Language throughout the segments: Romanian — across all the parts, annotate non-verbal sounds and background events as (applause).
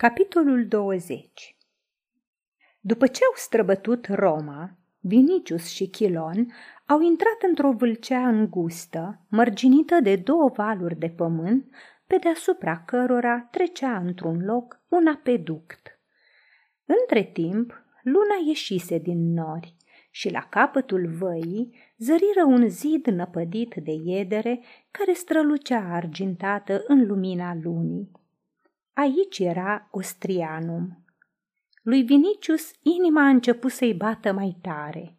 Capitolul 20 După ce au străbătut Roma, Vinicius și Chilon au intrat într-o vâlcea îngustă, mărginită de două valuri de pământ, pe deasupra cărora trecea într-un loc un apeduct. Între timp, luna ieșise din nori și la capătul văii zăriră un zid năpădit de iedere care strălucea argintată în lumina lunii. Aici era Ostrianum. Lui Vinicius inima a început să-i bată mai tare.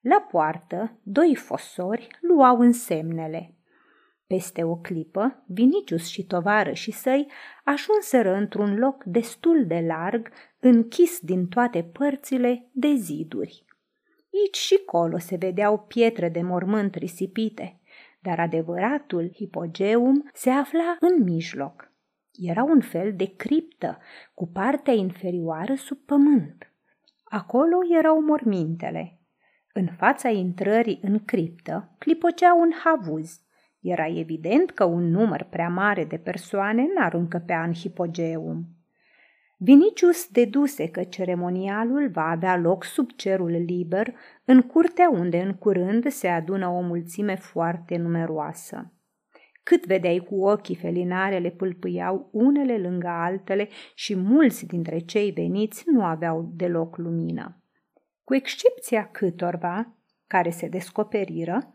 La poartă, doi fosori luau însemnele. Peste o clipă, Vinicius și și săi ajunseră într-un loc destul de larg, închis din toate părțile de ziduri. Aici și colo se vedeau pietre de mormânt risipite, dar adevăratul hipogeum se afla în mijloc. Era un fel de criptă, cu partea inferioară sub pământ. Acolo erau mormintele. În fața intrării în criptă clipocea un havuz. Era evident că un număr prea mare de persoane n-ar încăpea în hipogeum. Vinicius deduse că ceremonialul va avea loc sub cerul liber, în curtea unde în curând se adună o mulțime foarte numeroasă. Cât vedeai cu ochii felinarele pâlpâiau unele lângă altele și mulți dintre cei veniți nu aveau deloc lumină. Cu excepția câtorva care se descoperiră,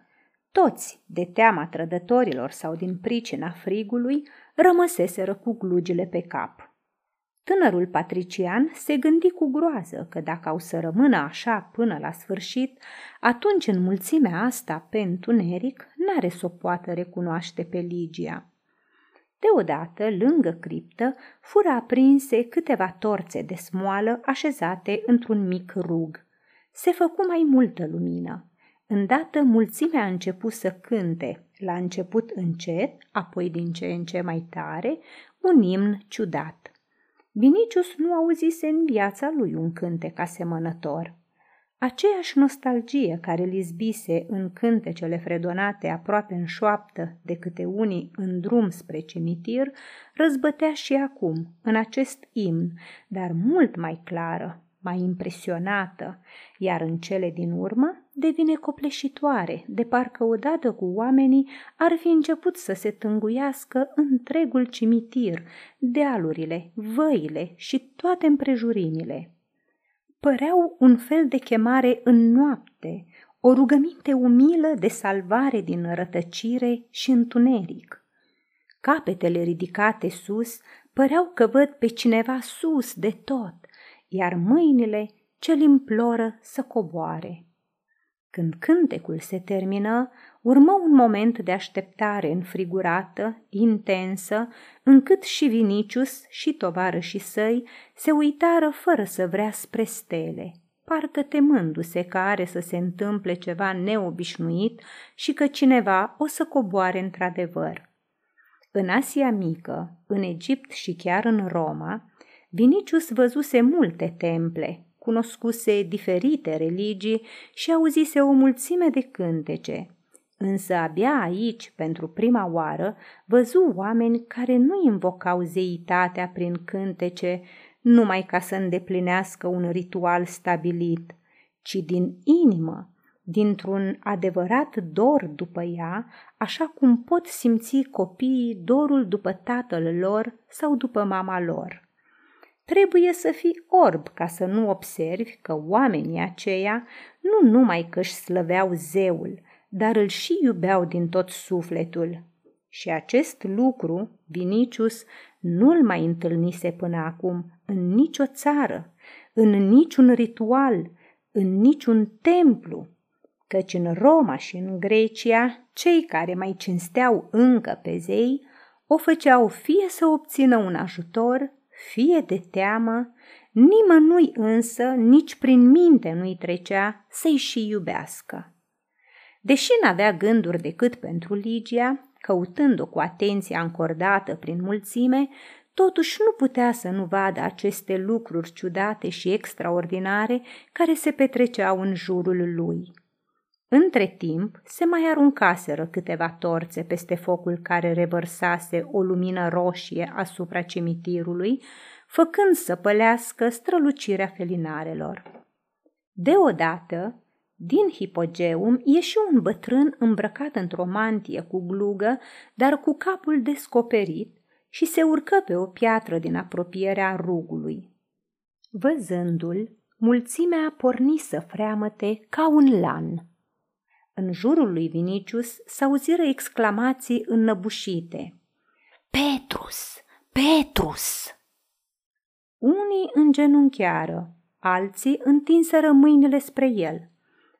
toți, de teama trădătorilor sau din pricina frigului, rămăseseră cu glugile pe cap. Tânărul patrician se gândi cu groază că dacă au să rămână așa până la sfârșit, atunci în mulțimea asta pe întuneric n-are să o poată recunoaște pe Ligia. Deodată, lângă criptă, fură aprinse câteva torțe de smoală așezate într-un mic rug. Se făcu mai multă lumină. Îndată mulțimea a început să cânte, la început încet, apoi din ce în ce mai tare, un imn ciudat. Vinicius nu auzise în viața lui un cântec asemănător. Aceeași nostalgie care îl izbise în cântecele fredonate aproape în șoaptă de câte unii în drum spre cimitir, răzbătea și acum, în acest imn, dar mult mai clară, mai impresionată, iar în cele din urmă devine copleșitoare, de parcă odată cu oamenii ar fi început să se tânguiască întregul cimitir, dealurile, văile și toate împrejurimile. Păreau un fel de chemare în noapte, o rugăminte umilă de salvare din rătăcire și întuneric. Capetele ridicate sus păreau că văd pe cineva sus de tot, iar mâinile ce-l imploră să coboare. Când cântecul se termină, urmă un moment de așteptare înfrigurată, intensă, încât și Vinicius și tovarășii săi se uitară fără să vrea spre stele, parcă temându-se că are să se întâmple ceva neobișnuit și că cineva o să coboare într-adevăr. În Asia Mică, în Egipt și chiar în Roma, Vinicius văzuse multe temple, cunoscuse diferite religii și auzise o mulțime de cântece. Însă abia aici, pentru prima oară, văzu oameni care nu invocau zeitatea prin cântece numai ca să îndeplinească un ritual stabilit, ci din inimă, dintr-un adevărat dor după ea, așa cum pot simți copiii dorul după tatăl lor sau după mama lor. Trebuie să fii orb ca să nu observi că oamenii aceia nu numai că își slăveau zeul, dar îl și iubeau din tot sufletul. Și acest lucru Vinicius nu-l mai întâlnise până acum în nicio țară, în niciun ritual, în niciun templu, căci în Roma și în Grecia, cei care mai cinsteau încă pe zei, o făceau fie să obțină un ajutor, fie de teamă, nimănui însă nici prin minte nu-i trecea să-i și iubească. Deși n-avea gânduri decât pentru Ligia, căutând-o cu atenția încordată prin mulțime, totuși nu putea să nu vadă aceste lucruri ciudate și extraordinare care se petreceau în jurul lui. Între timp, se mai aruncaseră câteva torțe peste focul care revărsase o lumină roșie asupra cimitirului, făcând să pălească strălucirea felinarelor. Deodată, din hipogeum ieși un bătrân îmbrăcat într-o mantie cu glugă, dar cu capul descoperit, și se urcă pe o piatră din apropierea rugului. Văzându-l, mulțimea porni să freamăte ca un lan. În jurul lui Vinicius s-auziră exclamații înnăbușite. Petrus! Petrus! Unii îngenunchiară, alții întinseră mâinile spre el.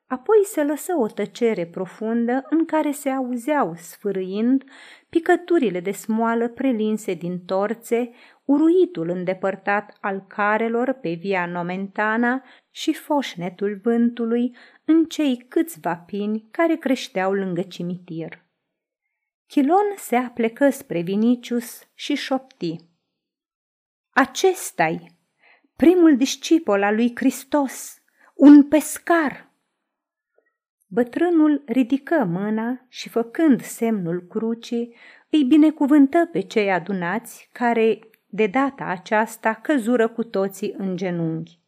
Apoi se lăsă o tăcere profundă în care se auzeau, sfârâind, picăturile de smoală prelinse din torțe, uruitul îndepărtat al carelor pe via Nomentana și foșnetul vântului în cei câțiva pini care creșteau lângă cimitir. Chilon se aplecă spre Vinicius și șopti. Acesta-i, primul discipol al lui Hristos, un pescar!" Bătrânul ridică mâna și, făcând semnul crucii, îi binecuvântă pe cei adunați, care, de data aceasta, căzură cu toții în genunchi.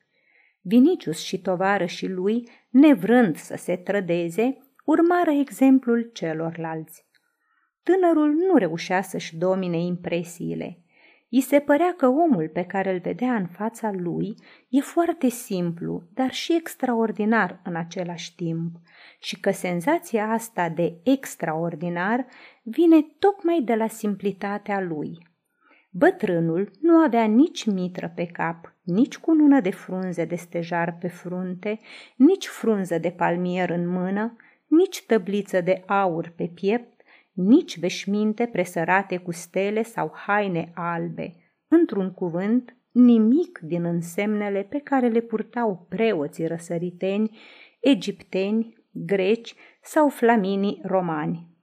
Vinicius și și lui, nevrând să se trădeze, urmară exemplul celorlalți. Tânărul nu reușea să-și domine impresiile. I se părea că omul pe care îl vedea în fața lui e foarte simplu, dar și extraordinar în același timp și că senzația asta de extraordinar vine tocmai de la simplitatea lui. Bătrânul nu avea nici mitră pe cap, nici cunună de frunze de stejar pe frunte, nici frunză de palmier în mână, nici tăbliță de aur pe piept, nici veșminte presărate cu stele sau haine albe. Într-un cuvânt, nimic din însemnele pe care le purtau preoții răsăriteni, egipteni, greci sau flaminii romani.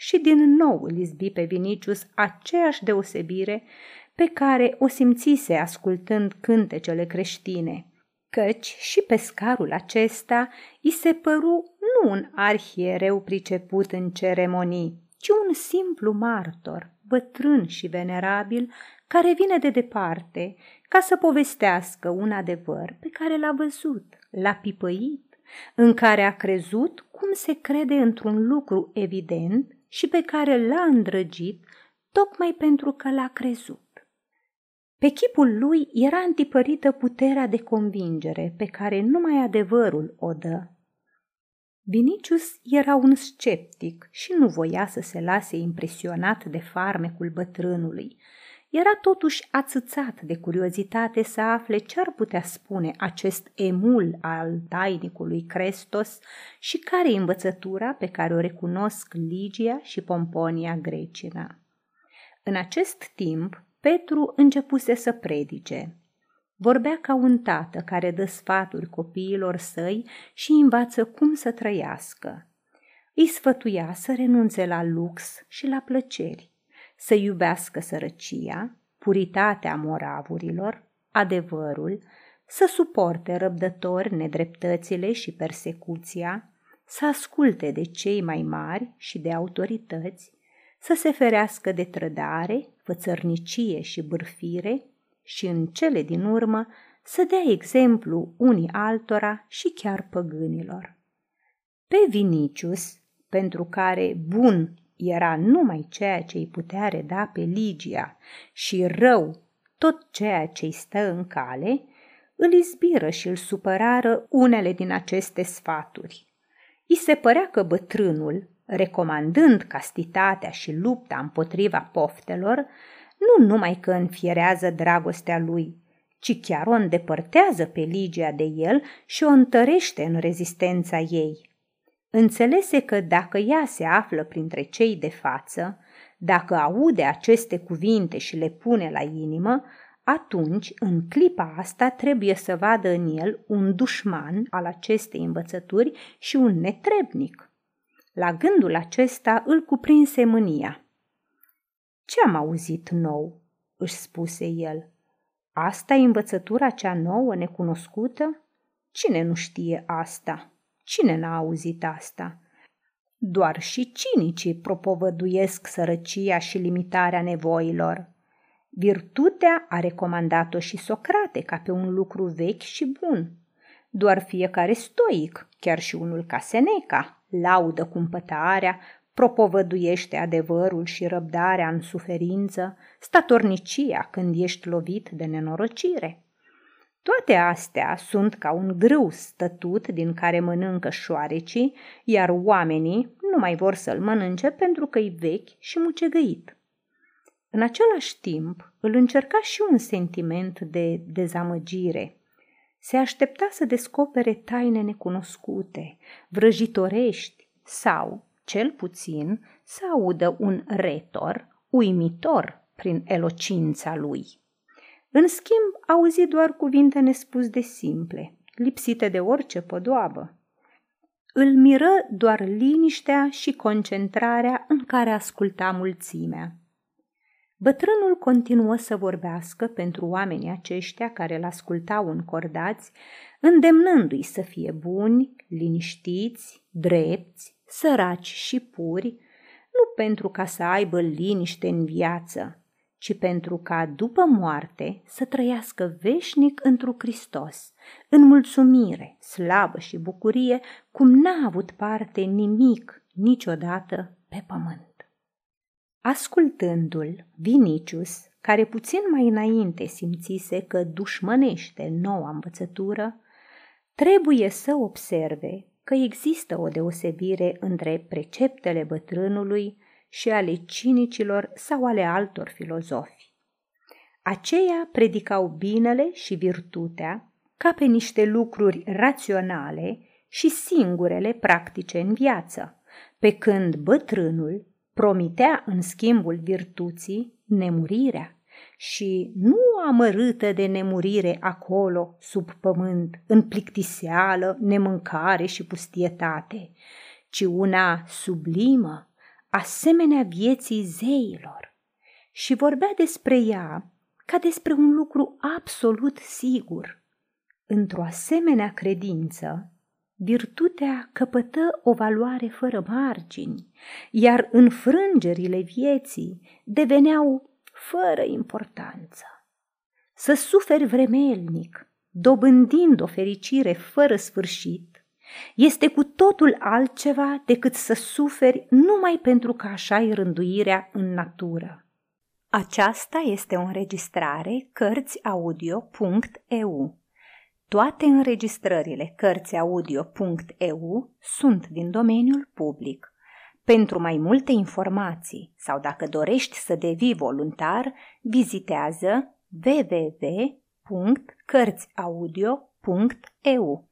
Și din nou îl izbi pe Vinicius aceeași deosebire pe care o simțise ascultând cântecele creștine, căci și pescarul acesta îi se păru nu un arhiereu priceput în ceremonii, ci un simplu martor, bătrân și venerabil, care vine de departe ca să povestească un adevăr pe care l-a văzut, l-a pipăit, în care a crezut cum se crede într-un lucru evident și pe care l-a îndrăgit tocmai pentru că l-a crezut. Pe chipul lui era antipărită puterea de convingere pe care numai adevărul o dă Vinicius era un sceptic și nu voia să se lase impresionat de farmecul bătrânului. Era totuși ațățat de curiozitate să afle ce ar putea spune acest emul al tainicului Crestos și care e învățătura pe care o recunosc Ligia și Pomponia Grecina. În acest timp, Petru începuse să predice. Vorbea ca un tată care dă sfaturi copiilor săi și învață cum să trăiască. Îi sfătuia să renunțe la lux și la plăceri, să iubească sărăcia, puritatea moravurilor, adevărul, să suporte răbdători nedreptățile și persecuția, să asculte de cei mai mari și de autorități, să se ferească de trădare, fățărnicie și bârfire, și în cele din urmă să dea exemplu unii altora și chiar păgânilor. Pe Vinicius, pentru care bun era numai ceea ce îi putea reda pe Ligia și rău tot ceea ce îi stă în cale, îl izbiră și îl supărară unele din aceste sfaturi. I se părea că bătrânul, recomandând castitatea și lupta împotriva poftelor, nu numai că înfierează dragostea lui, ci chiar o îndepărtează pe Ligia de el și o întărește în rezistența ei. Înțelese că dacă ea se află printre cei de față, dacă aude aceste cuvinte și le pune la inimă, atunci, în clipa asta, trebuie să vadă în el un dușman al acestei învățături și un netrebnic. La gândul acesta îl cuprinse mânia. Ce am auzit nou?" își spuse el. Asta e învățătura cea nouă, necunoscută? Cine nu știe asta? Cine n-a auzit asta? Doar și cinicii propovăduiesc sărăcia și limitarea nevoilor. Virtutea a recomandat-o și Socrate ca pe un lucru vechi și bun. Doar fiecare stoic, chiar și unul ca Seneca, laudă cumpătarea, propovăduiește adevărul și răbdarea în suferință, statornicia când ești lovit de nenorocire. Toate astea sunt ca un grâu stătut din care mănâncă șoarecii, iar oamenii nu mai vor să-l mănânce pentru că-i vechi și mucegăit. În același timp, îl încerca și un sentiment de dezamăgire. Se aștepta să descopere taine necunoscute, vrăjitorești sau, cel puțin, să audă un retor uimitor prin elocința lui. În schimb, auzi doar cuvinte nespus de simple, lipsite de orice podoabă. Îl miră doar liniștea și concentrarea în care asculta mulțimea. Bătrânul continuă să vorbească pentru oamenii aceștia care îl ascultau încordați, îndemnându-i să fie buni, liniștiți, drepți, săraci și puri, nu pentru ca să aibă liniște în viață, ci pentru ca după moarte să trăiască veșnic întru Hristos, în mulțumire, slavă și bucurie, cum n-a avut parte nimic niciodată pe pământ. Ascultându-l, Vinicius, care puțin mai înainte simțise că dușmănește noua învățătură, trebuie să observe că există o deosebire între preceptele bătrânului și ale cinicilor sau ale altor filozofi. Aceia predicau binele și virtutea ca pe niște lucruri raționale și singurele practice în viață, pe când bătrânul promitea în schimbul virtuții nemurirea și nu amărâtă de nemurire acolo, sub pământ, în plictiseală, nemâncare și pustietate, ci una sublimă, asemenea vieții zeilor. Și vorbea despre ea ca despre un lucru absolut sigur. Într-o asemenea credință, virtutea căpătă o valoare fără margini, iar înfrângerile vieții deveneau fără importanță. Să suferi vremelnic, dobândind o fericire fără sfârșit, este cu totul altceva decât să suferi numai pentru că așa e rânduirea în natură. Aceasta este o înregistrare Cărțiaudio.eu toate înregistrările Cărțiaudio.eu sunt din domeniul public. Pentru mai multe informații sau dacă dorești să devii voluntar, vizitează www.cărțiaudio.eu.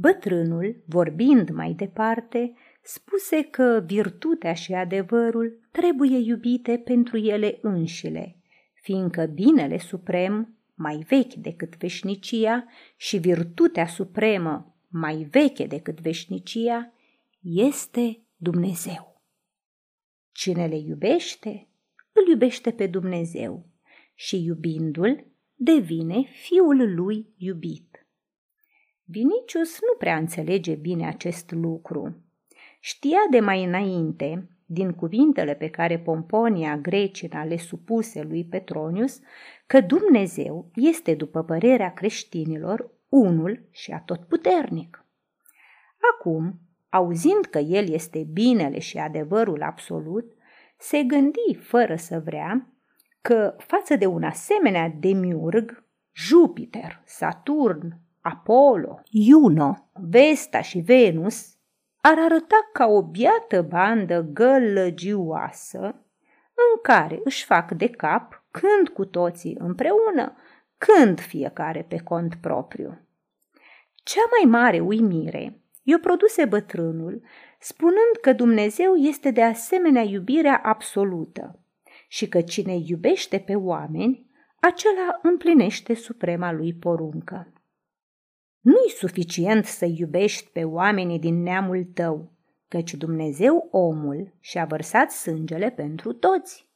Bătrânul, vorbind mai departe, spuse că virtutea și adevărul trebuie iubite pentru ele înșile, fiindcă binele suprem mai vechi decât veșnicia și virtutea supremă mai veche decât veșnicia este Dumnezeu. Cine le iubește, îl iubește pe Dumnezeu și iubindu-l devine fiul lui iubit. Vinicius nu prea înțelege bine acest lucru. Știa de mai înainte din cuvintele pe care Pomponia Grecina le supuse lui Petronius că Dumnezeu este, după părerea creștinilor, unul și atotputernic. Acum, auzind că El este binele și adevărul absolut, se gândi, fără să vrea, că față de un asemenea demiurg, Jupiter, Saturn, Apollo, Juno, Vesta și Venus ar arăta ca o biată bandă gălăgioasă în care își fac de cap când cu toții împreună, când fiecare pe cont propriu. Cea mai mare uimire i-o produse bătrânul, spunând că Dumnezeu este de asemenea iubirea absolută și că cine iubește pe oameni, acela împlinește suprema lui poruncă. Nu-i suficient să iubești pe oamenii din neamul tău, căci Dumnezeu omul și-a vărsat sângele pentru toți.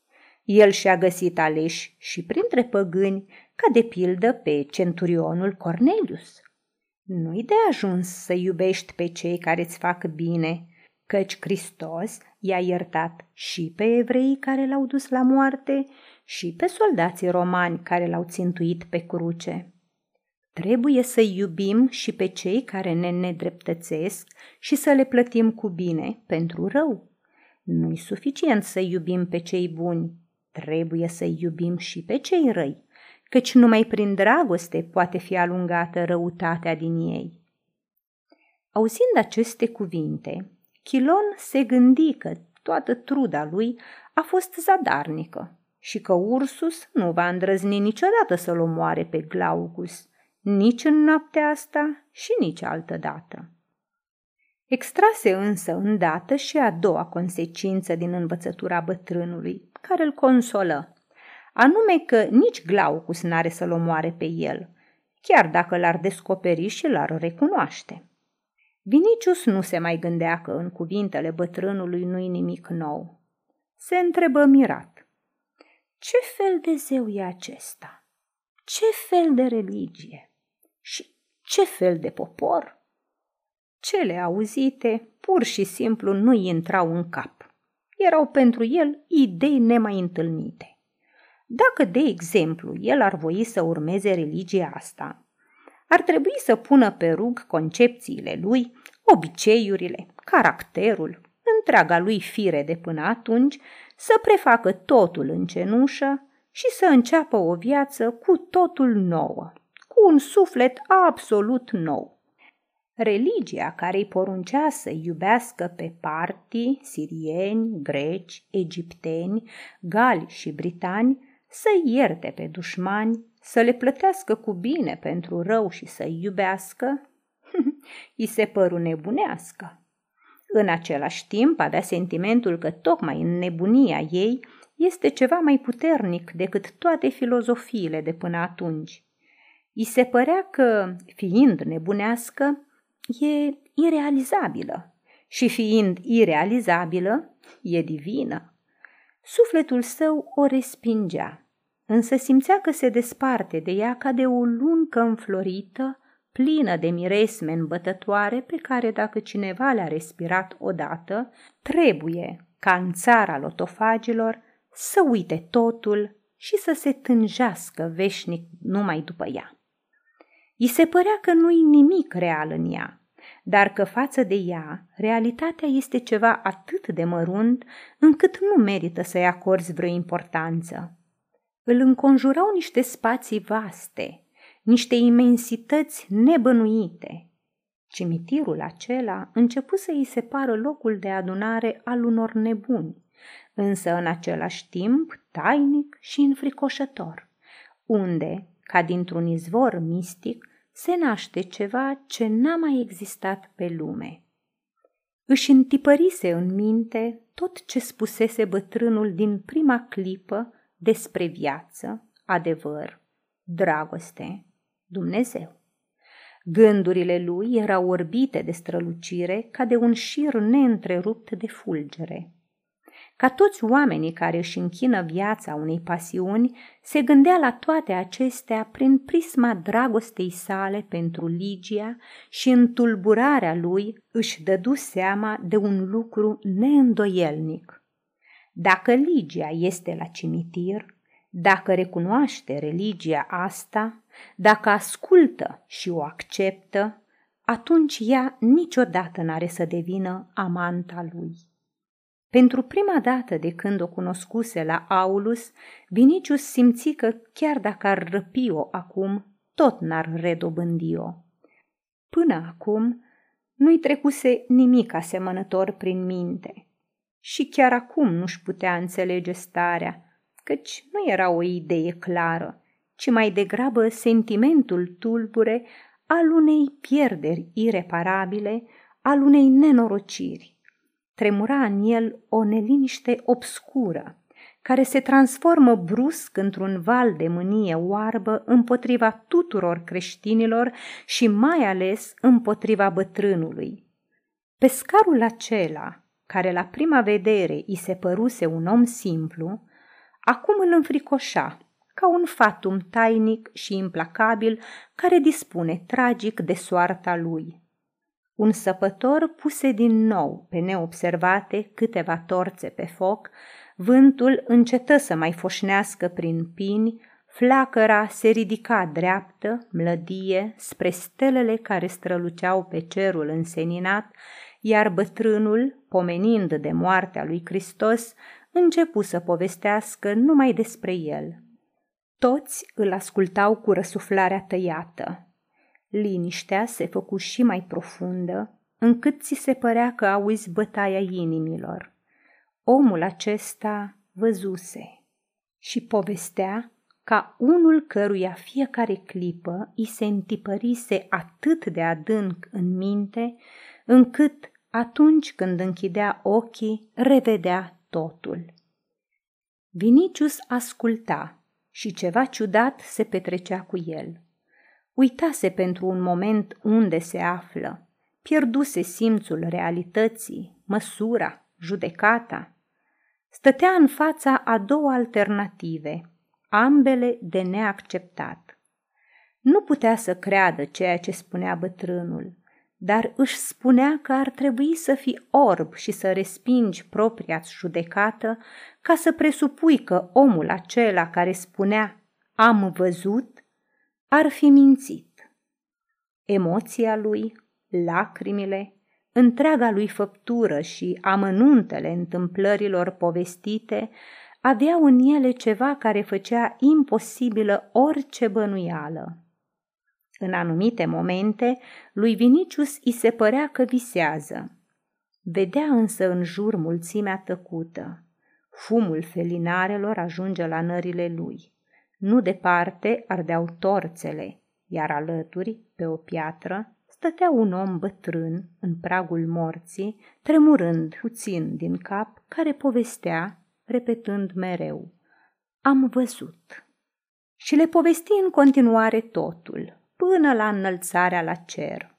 El și-a găsit aleși și printre păgâni, ca de pildă pe centurionul Cornelius. Nu-i de ajuns să iubești pe cei care îți fac bine, căci Hristos i-a iertat și pe evreii care l-au dus la moarte și pe soldații romani care l-au țintuit pe cruce. Trebuie să iubim și pe cei care ne nedreptățesc și să le plătim cu bine pentru rău. Nu-i suficient să iubim pe cei buni, trebuie să iubim și pe cei răi, căci numai prin dragoste poate fi alungată răutatea din ei. Auzind aceste cuvinte, Chilon se gândi că toată truda lui a fost zadarnică și că Ursus nu va îndrăzni niciodată să-l omoare pe Glaucus, nici în noaptea asta și nici altă dată. Extrase însă îndată și a doua consecință din învățătura bătrânului, care îl consolă, anume că nici Glaucus n-are să-l omoare pe el, chiar dacă l-ar descoperi și l-ar recunoaște. Vinicius nu se mai gândea că în cuvintele bătrânului nu-i nimic nou. Se întrebă mirat. Ce fel de zeu e acesta? Ce fel de religie? Și ce fel de popor? Cele auzite pur și simplu nu intrau în cap. Erau pentru el idei nemai întâlnite. Dacă, de exemplu, el ar voi să urmeze religia asta, ar trebui să pună pe rug concepțiile lui, obiceiurile, caracterul, întreaga lui fire de până atunci, să prefacă totul în cenușă și să înceapă o viață cu totul nouă, cu un suflet absolut nou. Religia care îi poruncea să iubească pe partii, sirieni, greci, egipteni, gali și britani, să ierte pe dușmani, să le plătească cu bine pentru rău și să-i iubească, (laughs) îi se păru nebunească. În același timp avea sentimentul că tocmai în nebunia ei este ceva mai puternic decât toate filozofiile de până atunci. I se părea că, fiind nebunească, e irealizabilă și fiind irealizabilă, e divină. Sufletul său o respingea, însă simțea că se desparte de ea ca de o luncă înflorită, plină de miresme îmbătătoare pe care dacă cineva le-a respirat odată, trebuie, ca în țara lotofagilor, să uite totul și să se tânjească veșnic numai după ea. I se părea că nu-i nimic real în ea, dar că față de ea, realitatea este ceva atât de mărunt încât nu merită să-i acorzi vreo importanță. Îl înconjurau niște spații vaste, niște imensități nebănuite. Cimitirul acela începu să îi separă locul de adunare al unor nebuni, însă în același timp tainic și înfricoșător, unde, ca dintr-un izvor mistic, se naște ceva ce n-a mai existat pe lume. Își întipărise în minte tot ce spusese bătrânul din prima clipă despre viață, adevăr, dragoste, Dumnezeu. Gândurile lui erau orbite de strălucire ca de un șir neîntrerupt de fulgere. Ca toți oamenii care își închină viața unei pasiuni, se gândea la toate acestea prin prisma dragostei sale pentru Ligia și în tulburarea lui își dădu seama de un lucru neîndoielnic. Dacă Ligia este la cimitir, dacă recunoaște religia asta, dacă ascultă și o acceptă, atunci ea niciodată n-are să devină amanta lui. Pentru prima dată de când o cunoscuse la Aulus, Vinicius simți că chiar dacă ar răpi-o acum, tot n-ar redobândi-o. Până acum, nu-i trecuse nimic asemănător prin minte. Și chiar acum nu-și putea înțelege starea, căci nu era o idee clară, ci mai degrabă sentimentul tulbure al unei pierderi ireparabile, al unei nenorociri. Tremura în el o neliniște obscură, care se transformă brusc într-un val de mânie oarbă împotriva tuturor creștinilor și mai ales împotriva bătrânului. Pescarul acela, care la prima vedere îi se păruse un om simplu, acum îl înfricoșa, ca un fatum tainic și implacabil care dispune tragic de soarta lui. Un săpător puse din nou pe neobservate câteva torțe pe foc, Vântul încetă să mai foșnească prin pini, flacăra se ridica dreaptă, mlădie, spre stelele care străluceau pe cerul înseninat, iar bătrânul, pomenind de moartea lui Hristos, începu să povestească numai despre el. Toți îl ascultau cu răsuflarea tăiată. Liniștea se făcu și mai profundă, încât ți se părea că auzi bătaia inimilor. Omul acesta văzuse și povestea ca unul căruia fiecare clipă îi se întipărise atât de adânc în minte, încât atunci când închidea ochii, revedea totul. Vinicius asculta și ceva ciudat se petrecea cu el. Uitase pentru un moment unde se află, pierduse simțul realității, măsura, judecata. Stătea în fața a două alternative, ambele de neacceptat. Nu putea să creadă ceea ce spunea bătrânul, dar își spunea că ar trebui să fii orb și să respingi propria judecată ca să presupui că omul acela care spunea am văzut ar fi mințit. Emoția lui, lacrimile, întreaga lui făptură și amănuntele întâmplărilor povestite aveau în ele ceva care făcea imposibilă orice bănuială. În anumite momente, lui Vinicius îi se părea că visează. Vedea însă în jur mulțimea tăcută. Fumul felinarelor ajunge la nările lui. Nu departe ardeau torțele, iar alături, pe o piatră, stătea un om bătrân în pragul morții, tremurând puțin din cap, care povestea, repetând mereu, Am văzut. Și le povesti în continuare totul, până la înălțarea la cer.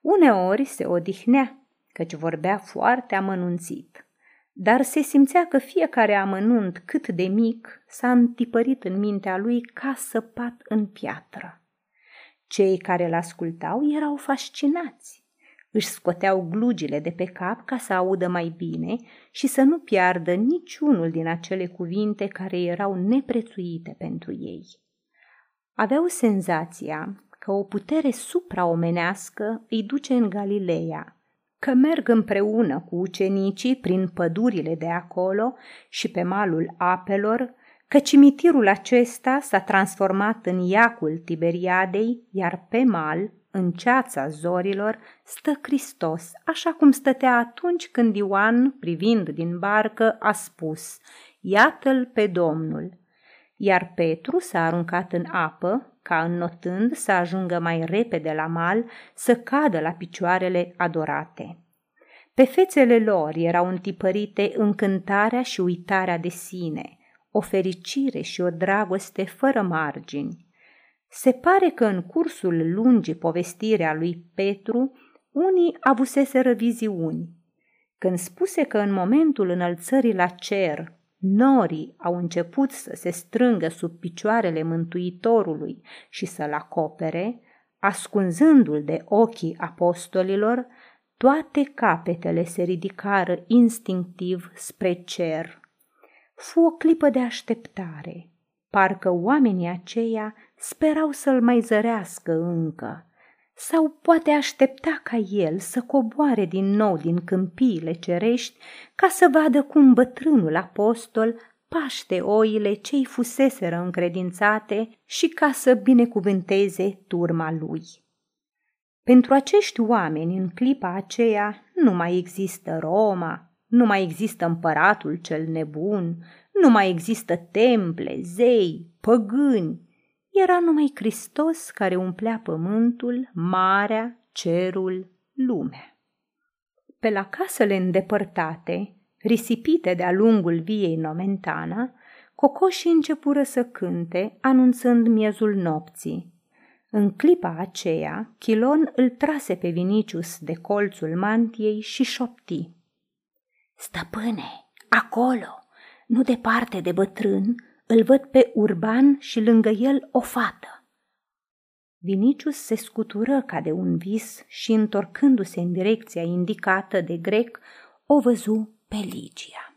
Uneori se odihnea, căci vorbea foarte amănunțit, dar se simțea că fiecare amănunt cât de mic s-a întipărit în mintea lui ca săpat în piatră. Cei care îl ascultau erau fascinați. Își scoteau glugile de pe cap ca să audă mai bine și să nu piardă niciunul din acele cuvinte care erau neprețuite pentru ei. Aveau senzația că o putere supraomenească îi duce în Galileea, că merg împreună cu ucenicii prin pădurile de acolo și pe malul apelor, că cimitirul acesta s-a transformat în iacul Tiberiadei, iar pe mal, în ceața zorilor, stă Hristos, așa cum stătea atunci când Ioan, privind din barcă, a spus, Iată-l pe Domnul! iar Petru s-a aruncat în apă, ca înnotând să ajungă mai repede la mal, să cadă la picioarele adorate. Pe fețele lor erau întipărite încântarea și uitarea de sine, o fericire și o dragoste fără margini. Se pare că în cursul lungii povestirea lui Petru, unii avuseseră viziuni. Când spuse că în momentul înălțării la cer Norii au început să se strângă sub picioarele Mântuitorului și să-l acopere, ascunzându-l de ochii apostolilor, toate capetele se ridicară instinctiv spre cer. Fu o clipă de așteptare, parcă oamenii aceia sperau să-l mai zărească încă, sau poate aștepta ca el să coboare din nou din câmpiile cerești ca să vadă cum bătrânul apostol paște oile ce-i fuseseră încredințate și ca să binecuvânteze turma lui. Pentru acești oameni, în clipa aceea, nu mai există Roma, nu mai există împăratul cel nebun, nu mai există temple, zei, păgâni, era numai Hristos care umplea pământul, marea, cerul, lumea. Pe la casele îndepărtate, risipite de-a lungul viei Nomentana, cocoșii începură să cânte, anunțând miezul nopții. În clipa aceea, Chilon îl trase pe Vinicius de colțul mantiei și șopti. Stăpâne, acolo, nu departe de bătrân, îl văd pe Urban și lângă el o fată. Vinicius se scutură ca de un vis și, întorcându-se în direcția indicată de grec, o văzu pe Ligia.